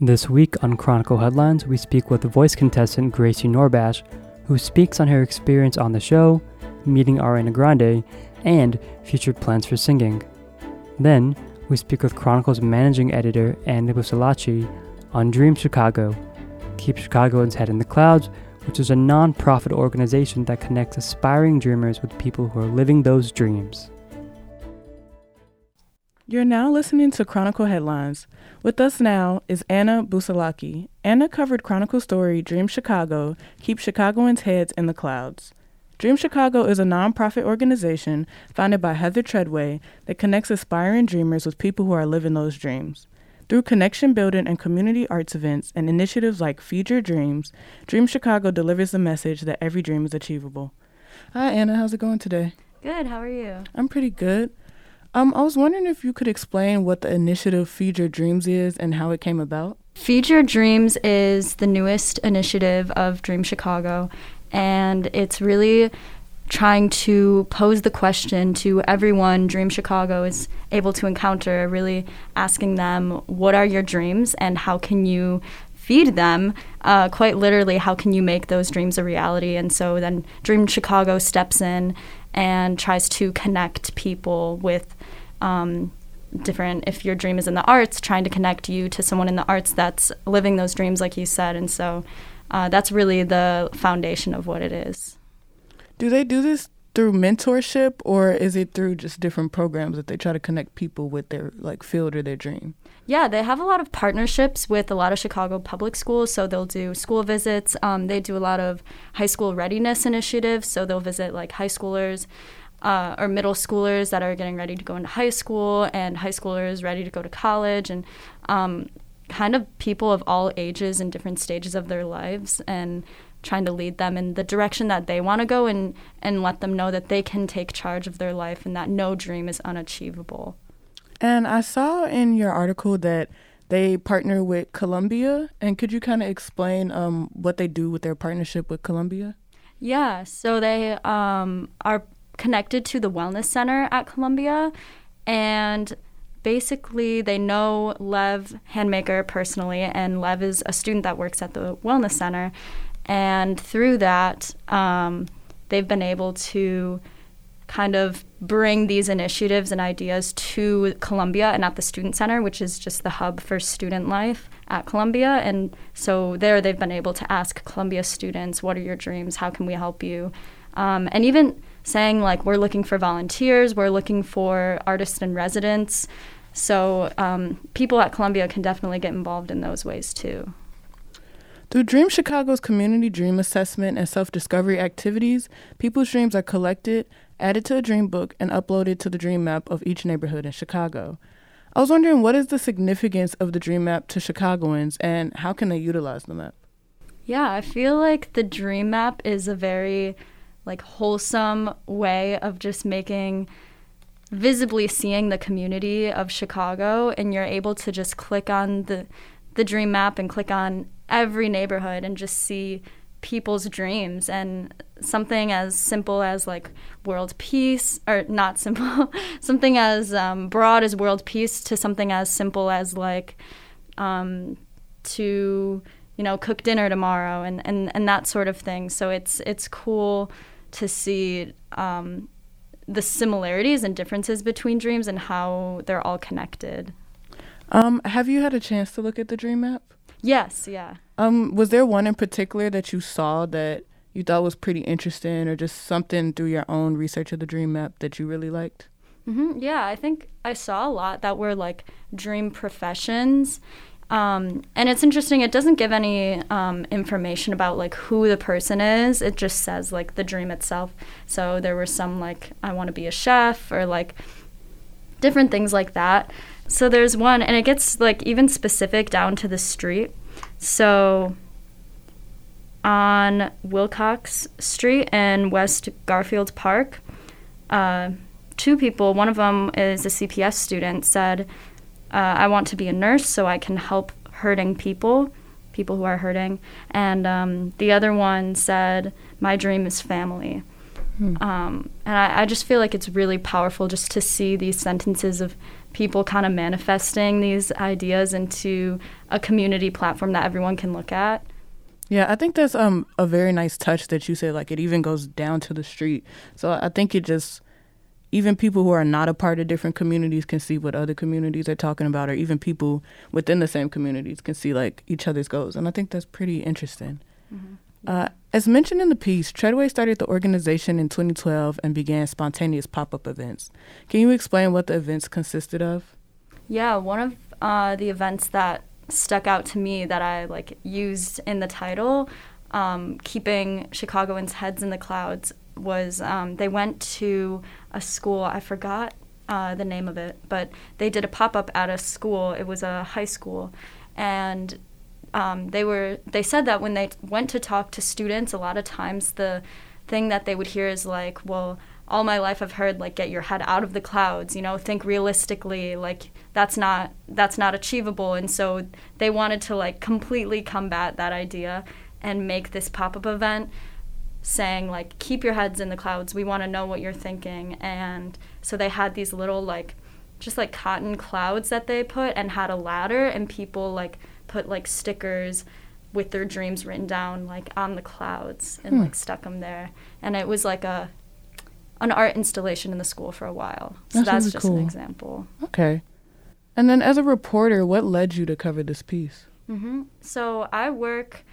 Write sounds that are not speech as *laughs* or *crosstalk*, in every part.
This week on Chronicle Headlines, we speak with voice contestant Gracie Nourbash, who speaks on her experience on the show, meeting Ariana Grande, and future plans for singing. Then, we speak with Chronicle's managing editor, Anna Busalacchi, on Dream Chicago, Keep Chicagoans Head in the Clouds, which is a non-profit organization that connects aspiring dreamers with people who are living those dreams. You're now listening to Chronicle Headlines. With us now is Anna Busalacchi. Anna covered Chronicle story Dream Chicago, Keep Chicagoans' Heads in the Clouds. Dream Chicago is a nonprofit organization founded by Heather Treadway that connects aspiring dreamers with people who are living those dreams. Through connection building and community arts events and initiatives like Feed Your Dreams, Dream Chicago delivers the message that every dream is achievable. Hi, Anna. How's it going today? Good. How are you? I'm pretty good. Um, I was wondering if you could explain what the initiative Feed Your Dreams is and how it came about. Feed Your Dreams is the newest initiative of Dream Chicago, and it's really trying to pose the question to everyone Dream Chicago is able to encounter, really asking them, What are your dreams and how can you feed them? Uh, quite literally, how can you make those dreams a reality? And so then Dream Chicago steps in and tries to connect people with um, different if your dream is in the arts trying to connect you to someone in the arts that's living those dreams like you said. And so uh, that's really the foundation of what it is. Do they do this through mentorship or is it through just different programs that they try to connect people with their like field or their dream? Yeah they have a lot of partnerships with a lot of chicago public schools. So they'll do school visits. Um, they do a lot of high school readiness initiatives. So they'll visit like high schoolers uh, or middle schoolers that are getting ready to go into high school and high schoolers ready to go to college and um, kind of people of all ages and different stages of their lives. And trying to lead them in the direction that they want to go and, and let them know that they can take charge of their life and that no dream is unachievable. And I saw in your article that they partner with Columbia. And could you kind of explain um, what they do with their partnership with Columbia? Yeah, so they um, are connected to the Wellness Center at Columbia. And basically, they know Lev Handmaker personally, and Lev is a student that works at the Wellness Center. And through that, um, they've been able to kind of bring these initiatives and ideas to Columbia and at the Student Center, which is just the hub for student life at Columbia. And so there they've been able to ask Columbia students, what are your dreams? How can we help you? Um, and even saying like we're looking for volunteers, we're looking for artists in residence. So um, people at Columbia can definitely get involved in those ways too. Through Dream Chicago's community dream assessment and self discovery activities, people's dreams are collected, added to a dream book, and uploaded to the dream map of each neighborhood in Chicago. I was wondering what is the significance of the dream map to Chicagoans and how can they utilize the map? Yeah, I feel like the dream map is a very like wholesome way of just making visibly seeing the community of Chicago and you're able to just click on the the dream map and click on every neighborhood and just see people's dreams and something as simple as like world peace or not *laughs* simple something as um, broad as world peace to something as simple as like um, to you know cook dinner tomorrow and, and and that sort of thing so it's it's cool to see um, the similarities and differences between dreams and how they're all connected. Um, have you had a chance to look at the dream map? Yes, yeah. Um, was there one in particular that you saw that you thought was pretty interesting, or just something through your own research of the dream map that you really liked? Mm-hmm. Yeah, I think I saw a lot that were like dream professions um, and it's interesting. It doesn't give any um, information about like who the person is. It just says like the dream itself. So there were some like I want to be a chef or like different things like that. So there's one, and it gets like even specific down to the street. So on Wilcox Street in West Garfield Park, uh, two people. One of them is a CPS student. Said uh, I want to be a nurse so I can help hurting people, people who are hurting. And um, the other one said, My dream is family. Hmm. Um, and I, I, just feel like it's really powerful just to see these sentences of people kind of manifesting these ideas into a community platform that everyone can look at. Yeah, I think that's um a very nice touch that you said. Like it even goes down to the street. So I think it just even people who are not a part of different communities can see what other communities are talking about, or even people within the same communities can see like each other's goals. And I think that's pretty interesting. Mm-hmm. Uh, as mentioned in the piece, Treadway started the organization in 2012 and began spontaneous pop up events. Can you explain what the events consisted of? Yeah, one of uh, the events that stuck out to me that I like used in the title, um, keeping Chicagoans' heads in the clouds, was um, they went to a school. I forgot uh, the name of it, but they did a pop up at a school. It was a high school, and um, they were they said that when they went to talk to students, a lot of times the thing that they would hear is like, well, all my life I've heard like get your head out of the clouds, you know, think realistically, like that's not that's not achievable and so they wanted to like completely combat that idea and make this pop-up event saying like keep your heads in the clouds. We want to know what you're thinking and so they had these little like just like cotton clouds that they put and had a ladder and people like put like stickers with their dreams written down like on the clouds and hmm. like stuck them there and it was like a an art installation in the school for a while so that's, that's just cool. an example okay and then as a reporter what led you to cover this piece mm-hmm. so i work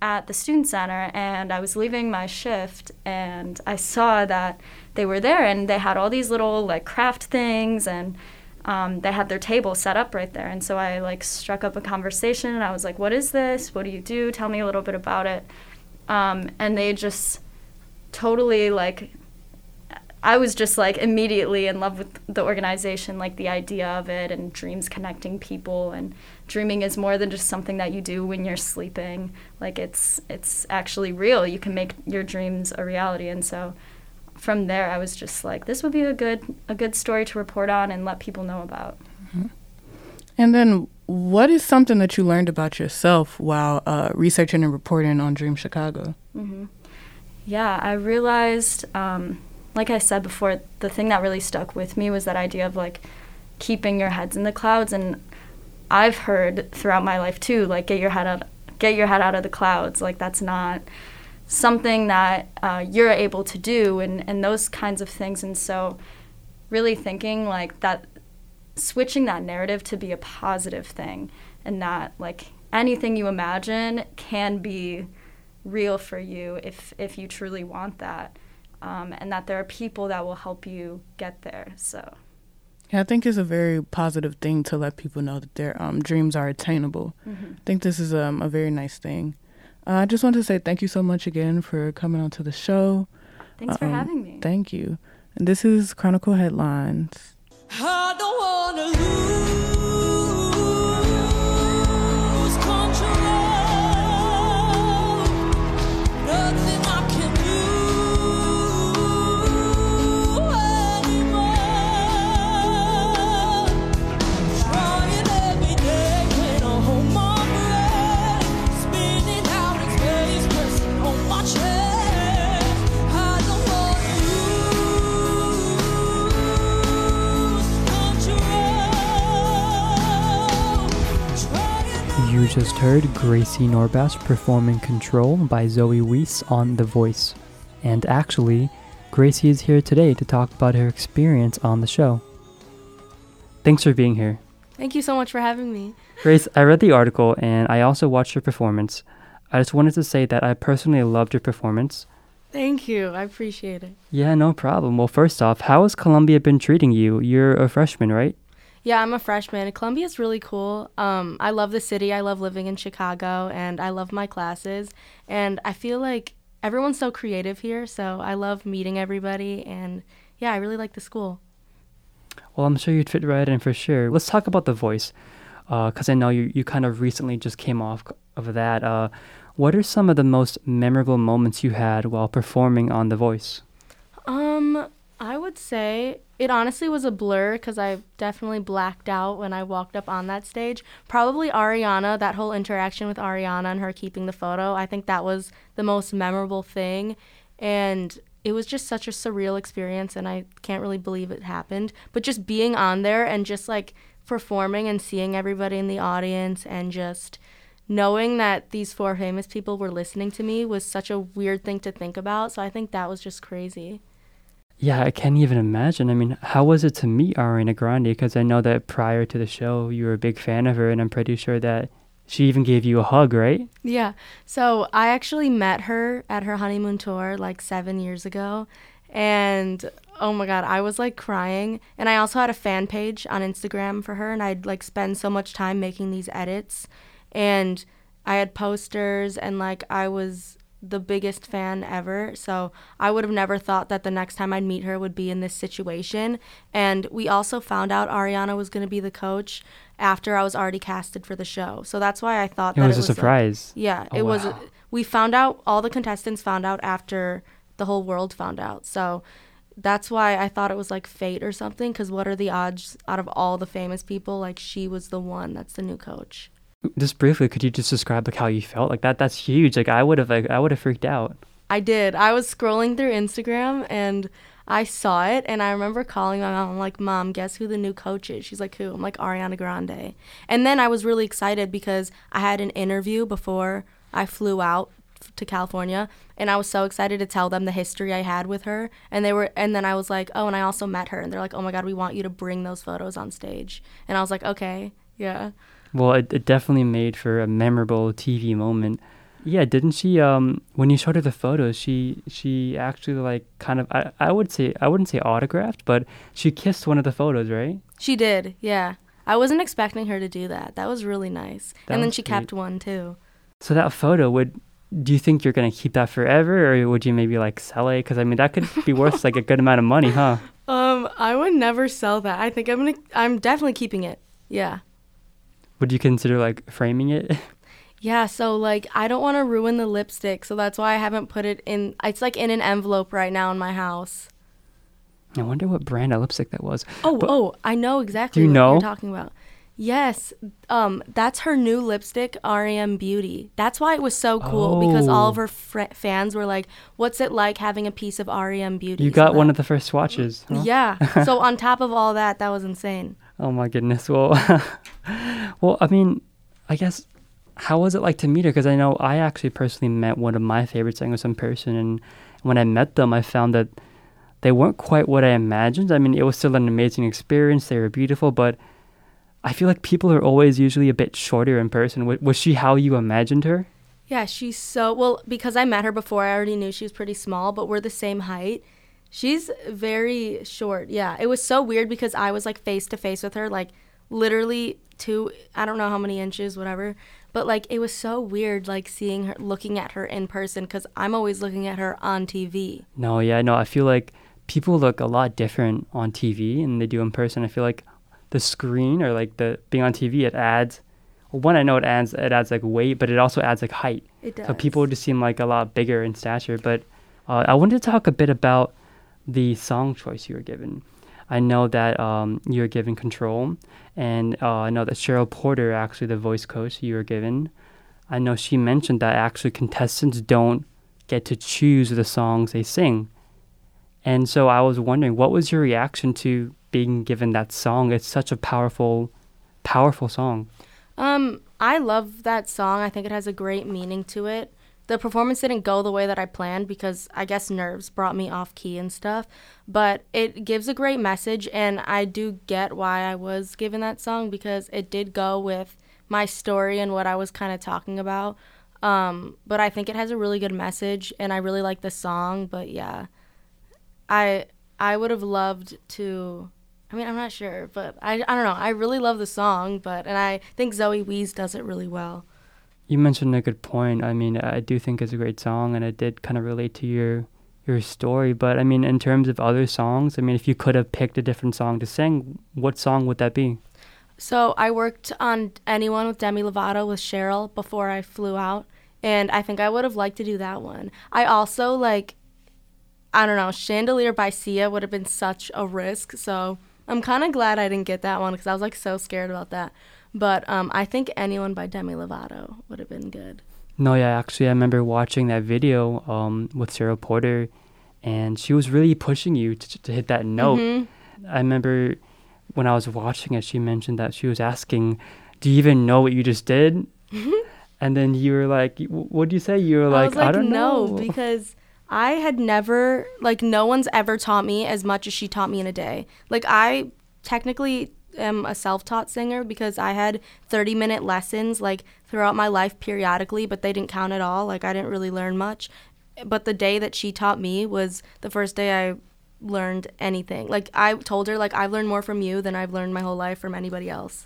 at the student center and i was leaving my shift and i saw that they were there and they had all these little like craft things and um, they had their table set up right there. And so I like struck up a conversation and I was like, what is this? What do you do? Tell me a little bit about it. Um, and they just totally like, I was just like immediately in love with the organization, like the idea of it and dreams connecting people and dreaming is more than just something that you do when you're sleeping. Like it's it's actually real. You can make your dreams a reality. And so from there, I was just like, this would be a good a good story to report on and let people know about. Mm-hmm. And then, what is something that you learned about yourself while uh, researching and reporting on Dream Chicago? Mm-hmm. Yeah, I realized, um, like I said before, the thing that really stuck with me was that idea of like keeping your heads in the clouds. And I've heard throughout my life too, like get your head out, get your head out of the clouds. Like that's not something that uh, you're able to do and, and those kinds of things. And so, really thinking like that, switching that narrative to be a positive thing and that like anything you imagine can be real for you if, if you truly want that. Um, and that there are people that will help you get there. So, yeah, I think it's a very positive thing to let people know that their um, dreams are attainable. Mm-hmm. I think this is um, a very nice thing. Uh, I just want to say thank you so much again for coming onto the show. Thanks um, for having me. Thank you. And this is Chronicle Headlines. Just heard Gracie Nourbash performing Control by Zoe Wees on The Voice. And actually, Gracie is here today to talk about her experience on the show. Thanks for being here. Thank you so much for having me. Grace, I read the article and I also watched your performance. I just wanted to say that I personally loved your performance. Thank you. I appreciate it. Yeah, no problem. Well, first off, how has Columbia been treating you? You're a freshman, right? Yeah, I'm a freshman. Columbia's really cool. Um, I love the city. I love living in Chicago, and I love my classes. And I feel like everyone's so creative here, so I love meeting everybody. And yeah, I really like the school. Well, I'm sure you'd fit right in for sure. Let's talk about the voice, because uh, I know you, you kind of recently just came off of that. Uh, what are some of the most memorable moments you had while performing on The Voice? Um, I would say it honestly was a blur because I definitely blacked out when I walked up on that stage. Probably Ariana, that whole interaction with Ariana and her keeping the photo. I think that was the most memorable thing. And it was just such a surreal experience and I can't really believe it happened. But just being on there and just like performing and seeing everybody in the audience and just knowing that these four famous people were listening to me was such a weird thing to think about. So I think that was just crazy. Yeah, I can't even imagine. I mean, how was it to meet Ariana Grande? Because I know that prior to the show, you were a big fan of her, and I'm pretty sure that she even gave you a hug, right? Yeah. So I actually met her at her honeymoon tour like seven years ago. And oh my God, I was like crying. And I also had a fan page on Instagram for her. And I'd like spend so much time making these edits. And I had posters and like I was the biggest fan ever. So I would have never thought that the next time I'd meet her would be in this situation. And we also found out Ariana was going to be the coach after I was already casted for the show. So that's why I thought It that was it a was like- surprise. yeah, Oh, it was. We found out all the contestants found out after the whole world found out. So that's why I thought it was like fate or something. Because what are the odds out of all the famous people? Like she was the one that's the new coach. Just briefly, could you just describe like how you felt? Like that that's huge. Like I would have like I would have freaked out. I did. I was scrolling through Instagram and I saw it and I remember calling my mom. I'm like, Mom, guess who the new coach is? She's like, Who? I'm like, Ariana Grande. And then I was really excited because I had an interview before I flew out to California and I was so excited to tell them the history I had with her. And they were and then I was like, Oh, and I also met her and they're like, Oh my god, we want you to bring those photos on stage. And I was like, Okay, yeah. Well, it, it definitely made for a memorable TV moment. Yeah, didn't she? Um, when you showed her the photos, she she actually like kind of I, I would say I wouldn't say autographed, but she kissed one of the photos, right? She did, yeah. I wasn't expecting her to do that. That was really nice. That and then she sweet. kept one too. So that photo would. Do you think you're gonna keep that forever, or would you maybe like sell it? Because I mean, that could be worth like a good amount of money, huh? *laughs* Um, I would never sell that. I think I'm gonna. I'm definitely keeping it. Yeah. Would you consider like framing it? *laughs* Yeah. So like, I don't want to ruin the lipstick, so that's why I haven't put it in. It's like in an envelope right now in my house. I wonder what brand of lipstick that was. Oh, But- oh, I know exactly you what know? you're talking about. Yes, um, that's her new lipstick, REM Beauty. That's why it was so cool because all of Oh. her fr- fans were like, "What's it like having a piece of REM Beauty?" You So got one that- of the first swatches. Huh? Yeah. so *laughs* on top of all that, that was insane. Oh my goodness. Well, *laughs* well, I mean, I guess how was it like to meet her? Because I know I actually personally met one of my favorite singers in person, and when I met them, I found that they weren't quite what I imagined. I mean, it was still an amazing experience. They were beautiful, but I feel like people are always usually a bit shorter in person. Was, was she how you imagined her? Yeah, she's so well because I met her before. I already knew she was pretty small, but we're the same height. She's very short. Yeah, it was so weird because I was like face to face with her, like literally two. I don't know how many inches, whatever. But like it was so weird, like seeing her, looking at her in person, because I'm always looking at her on TV. No, yeah, no. I feel like people look a lot different on TV than they do in person. I feel like the screen or like the being on TV, it adds. Well, one, I know it adds it adds like weight, but it also adds like height. It does. So people just seem like a lot bigger in stature. But uh, I wanted to talk a bit about the song choice you were given. I know that um, you were given control, and uh, I know that Cheryl Porter, actually the voice coach you were given, I know she mentioned that actually contestants don't get to choose the songs they sing. And so I was wondering, what was your reaction to being given that song? It's such a powerful, powerful song. Um, I love that song. I think it has a great meaning to it. The performance didn't go the way that I planned because I guess nerves brought me off key and stuff, but it gives a great message and I do get why I was given that song because it did go with my story and what I was kind of talking about. Um, but I think it has a really good message and I really like the song, but yeah. I I would have loved to I mean, I'm not sure, but I, I don't know. I really love the song, but and I think Zoe Wees does it really well. You mentioned a good point. I mean, I do think it's a great song, and it did kind of relate to your your story. But I mean, in terms of other songs, I mean, if you could have picked a different song to sing, what song would that be? So I worked on Anyone with Demi Lovato with Cheryl before I flew out, and I think I would have liked to do that one. I also like, I don't know, Chandelier by Sia would have been such a risk, so I'm kind of glad I didn't get that one because I was like so scared about that. But um, I think Anyone by Demi Lovato would have been good. No, yeah, actually, I remember watching that video um, with Sarah Porter, and she was really pushing you to, to hit that note. Mhm. I remember when I was watching it, she mentioned that she was asking, "Do you even know what you just did?" *laughs* and then you were like, "What do you say?" You were I like, was like, "I don't no, know." because I had never like no one's ever taught me as much as she taught me in a day. Like I technically am a self-taught singer because I had 30-minute lessons like throughout my life periodically, but they didn't count at all. Like I didn't really learn much. But the day that she taught me was the first day I learned anything. Like I told her like I've learned more from you than I've learned my whole life from anybody else.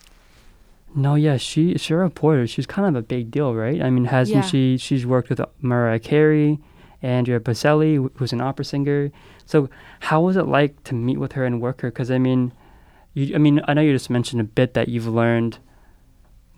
No, yeah, she Cheryl Porter, she's kind of a big deal, right? I mean, hasn't Yeah. she? She's worked with Mariah Carey, Andrea Bocelli, who's an opera singer. So, how was it like to meet with her and work her? Because I mean, you, I mean, I know you just mentioned a bit that you've learned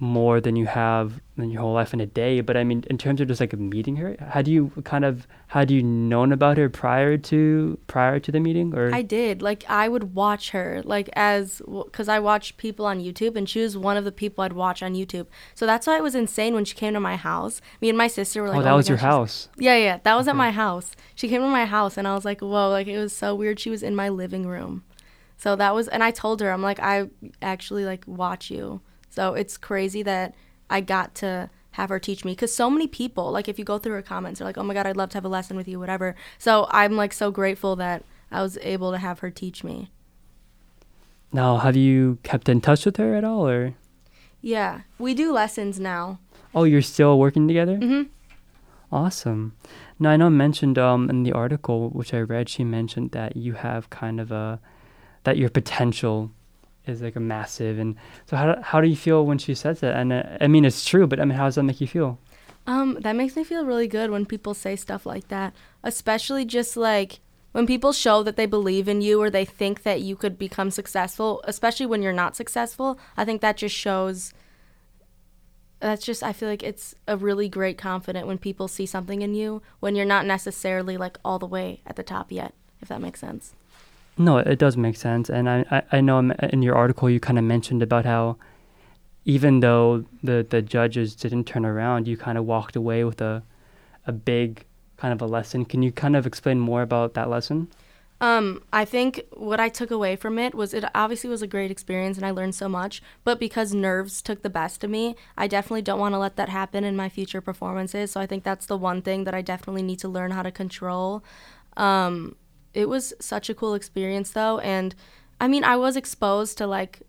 more than you have in your whole life in a day. But I mean, in terms of just like meeting her, had you kind of had you known about her prior to prior to the meeting, or I did. Like I would watch her, like as because I watched people on YouTube, and she was one of the people I'd watch on YouTube. So that's why it was insane when she came to my house. Me and my sister were like, oh, oh that my was your gosh, house. Yeah, yeah, that was at my house. She came to my house, and I was like, whoa, like it was so weird. She was in my living room. So that was, and I told her, I'm like, I actually like watch you. So it's crazy that I got to have her teach me because so many people, like if you go through her comments, they're like, oh my god, I'd love to have a lesson with you, whatever. So I'm like so grateful that I was able to have her teach me. Now, have you kept in touch with her at all, or Yeah, we do lessons now. oh, you're still working together? Mm hmm Awesome. Now I know mentioned um in the article which I read, she mentioned that you have kind of a that your potential is like a massive, and so how do, how do you feel when she says that? And uh, I mean it's true, but I mean how does that make you feel? Um, that makes me feel really good when people say stuff like that, especially just like when people show that they believe in you or they think that you could become successful, especially when you're not successful. I think that just shows that's just I feel like it's a really great confident when people see something in you when you're not necessarily like all the way at the top yet, if that makes sense. No, it does make sense, and I I, I know in- in your article you kind of mentioned about how even though the the judges didn't turn around, you kind of walked away with a a big kind of a lesson. Can you kind of explain more about that lesson? Um, I think what I took away from it was it obviously was a great experience and I learned so much, but because nerves took the best of me, I definitely don't want to let that happen in my future performances. So I think that's the one thing that I definitely need to learn how to control. Um, it was such a cool experience though, and I mean, I was exposed to like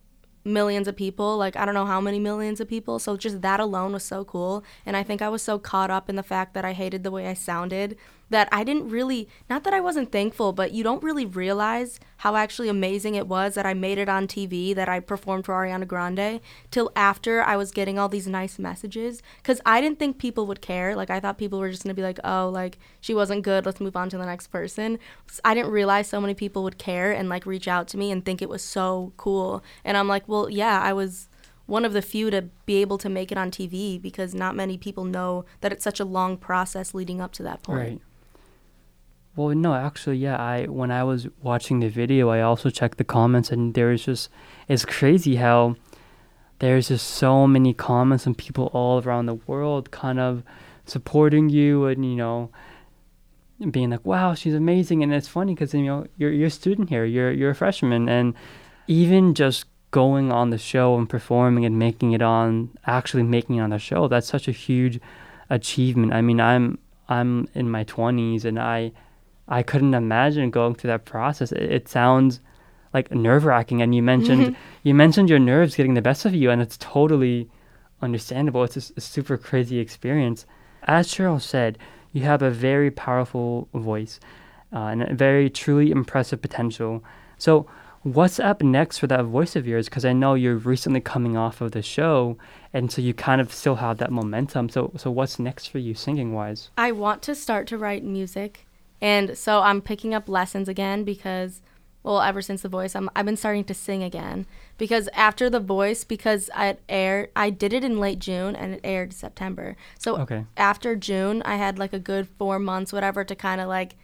millions of people, like I don't know how many millions of people. So just that alone was so cool. And I think I was so caught up in the fact that I hated the way I sounded that I didn't really, not that I wasn't thankful, but you don't really realize how actually amazing it was that I made it on TV, that I performed for Ariana Grande, till after I was getting all these nice messages. Because I didn't think people would care. Like, I thought people were just going to be like, oh, like, she wasn't good, let's move on to the next person. I didn't realize so many people would care and, like, reach out to me and think it was so cool. And I'm like, well, yeah, I was one of the few to be able to make it on TV because not many people know that it's such a long process leading up to that point. Right. Well, no, actually, yeah. I when I was watching the video, I also checked the comments, and there was just it's crazy how there's just so many comments and people all around the world kind of supporting you, and you know, being like, "Wow, she's amazing," and it's funny because you know you're you're a student here, you're you're a freshman, and even just going on the show and performing and making it on, actually making it on the show, that's such a huge achievement. I mean, I'm I'm in my 20s and I I couldn't imagine going through that process. It, it sounds like nerve-wracking and you mentioned you mentioned your nerves getting the best of you and it's totally understandable. It's a super crazy experience. As Cheryl said, you have a very powerful voice uh, and a very truly impressive potential. So, what's up next for that voice of yours? Because I know you're recently coming off of the show, and so you kind of still have that momentum. So, so what's next for you singing wise? I want to start to write music, and so I'm picking up lessons again because, well, ever since The Voice, I'm I've been starting to sing again. Because after The Voice, because it aired, I did it in late June and it aired September. So Okay. after June, I had like a good four months, whatever, to kind of like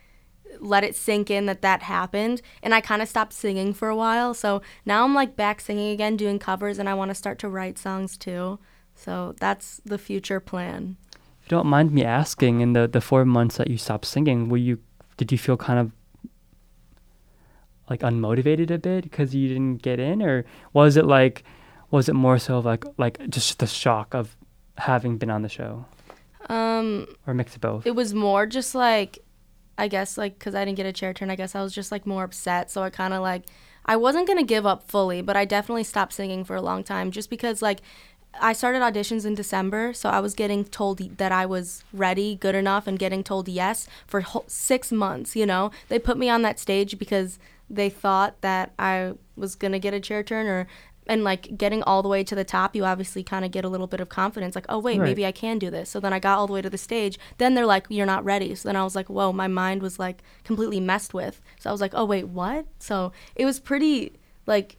let it sink in that that happened. And i kind of stopped singing for a while. So now i'm like back singing again doing covers and i want to start to write songs too. So that's the future plan. If you don't mind me asking, in the the four months that you stopped singing, were you did you feel kind of like unmotivated a bit because you didn't get in, or was it like was it more so like like just the shock of having been on the show, Um, or a mix of both? it was more just like, I guess like because I didn't get a chair turn. I guess I was just like more upset. So I kind of like I wasn't gonna give up fully, but I definitely stopped singing for a long time just because like. I started auditions in December, so I was getting told that I was ready, good enough, and getting told yes for whole, six months. You know, they put me on that stage because they thought that I was gonna get a chair turn, or and like getting all the way to the top, you obviously kind of get a little bit of confidence, like, oh wait, Right. maybe I can do this. So then I got all the way to the stage. Then they're like, you're not ready. So then I was like, whoa, my mind was like completely messed with. So I was like, oh wait, what? So it was pretty like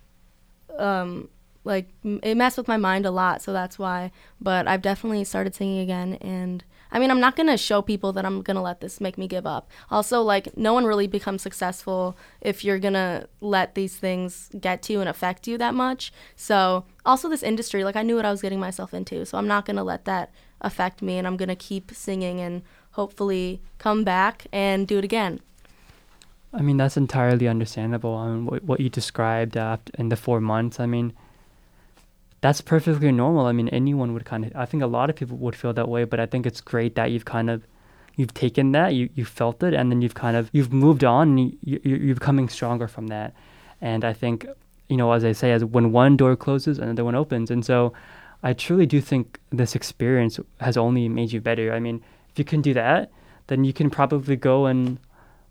um like it messed with my mind a lot so that's why. But i've definitely started singing again and i mean i'm not gonna show people that i'm gonna let this make me give up. Also like no one really becomes successful if you're gonna let these things get to you and affect you that much. So also this industry like i knew what i was getting myself into so i'm not gonna let that affect me and i'm gonna keep singing and hopefully come back and do it again. I mean, that's entirely understandable. I mean, what, what you described after, in the four months, I mean, that's perfectly normal. I mean, anyone would kind of, I think a lot of people would feel that way, but I think it's great that you've kind of, you've taken that, you, you felt it, and then you've kind of, you've moved on, and you, you, you're becoming stronger from that. And I think, you know, as I say, as when one door closes, another one opens. And so I truly do think this experience has only made you better. I mean, if you can do that, then you can probably go and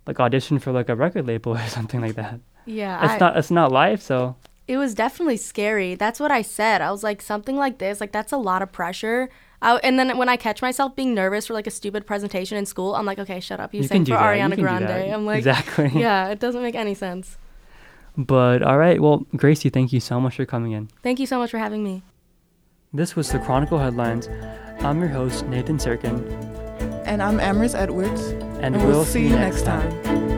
like audition for like a record label *laughs* or something like that. yeah It's not it's not live, so It was definitely scary. That's what I said. I was like, something like this, like that's a lot of pressure. I, and then when I catch myself being nervous for like a stupid presentation in school, I'm like, okay, shut up. You, you sang can do for that. you Ariana Grande. I'm like, exactly. *laughs* yeah, it doesn't make any sense. But all right, well, Gracie, thank you so much for coming in. Thank you so much for having me. This was the Chronicle Headlines. I'm your host Nathan Sirkin, And I'm Amaris Edwards. and, And we'll see you next time.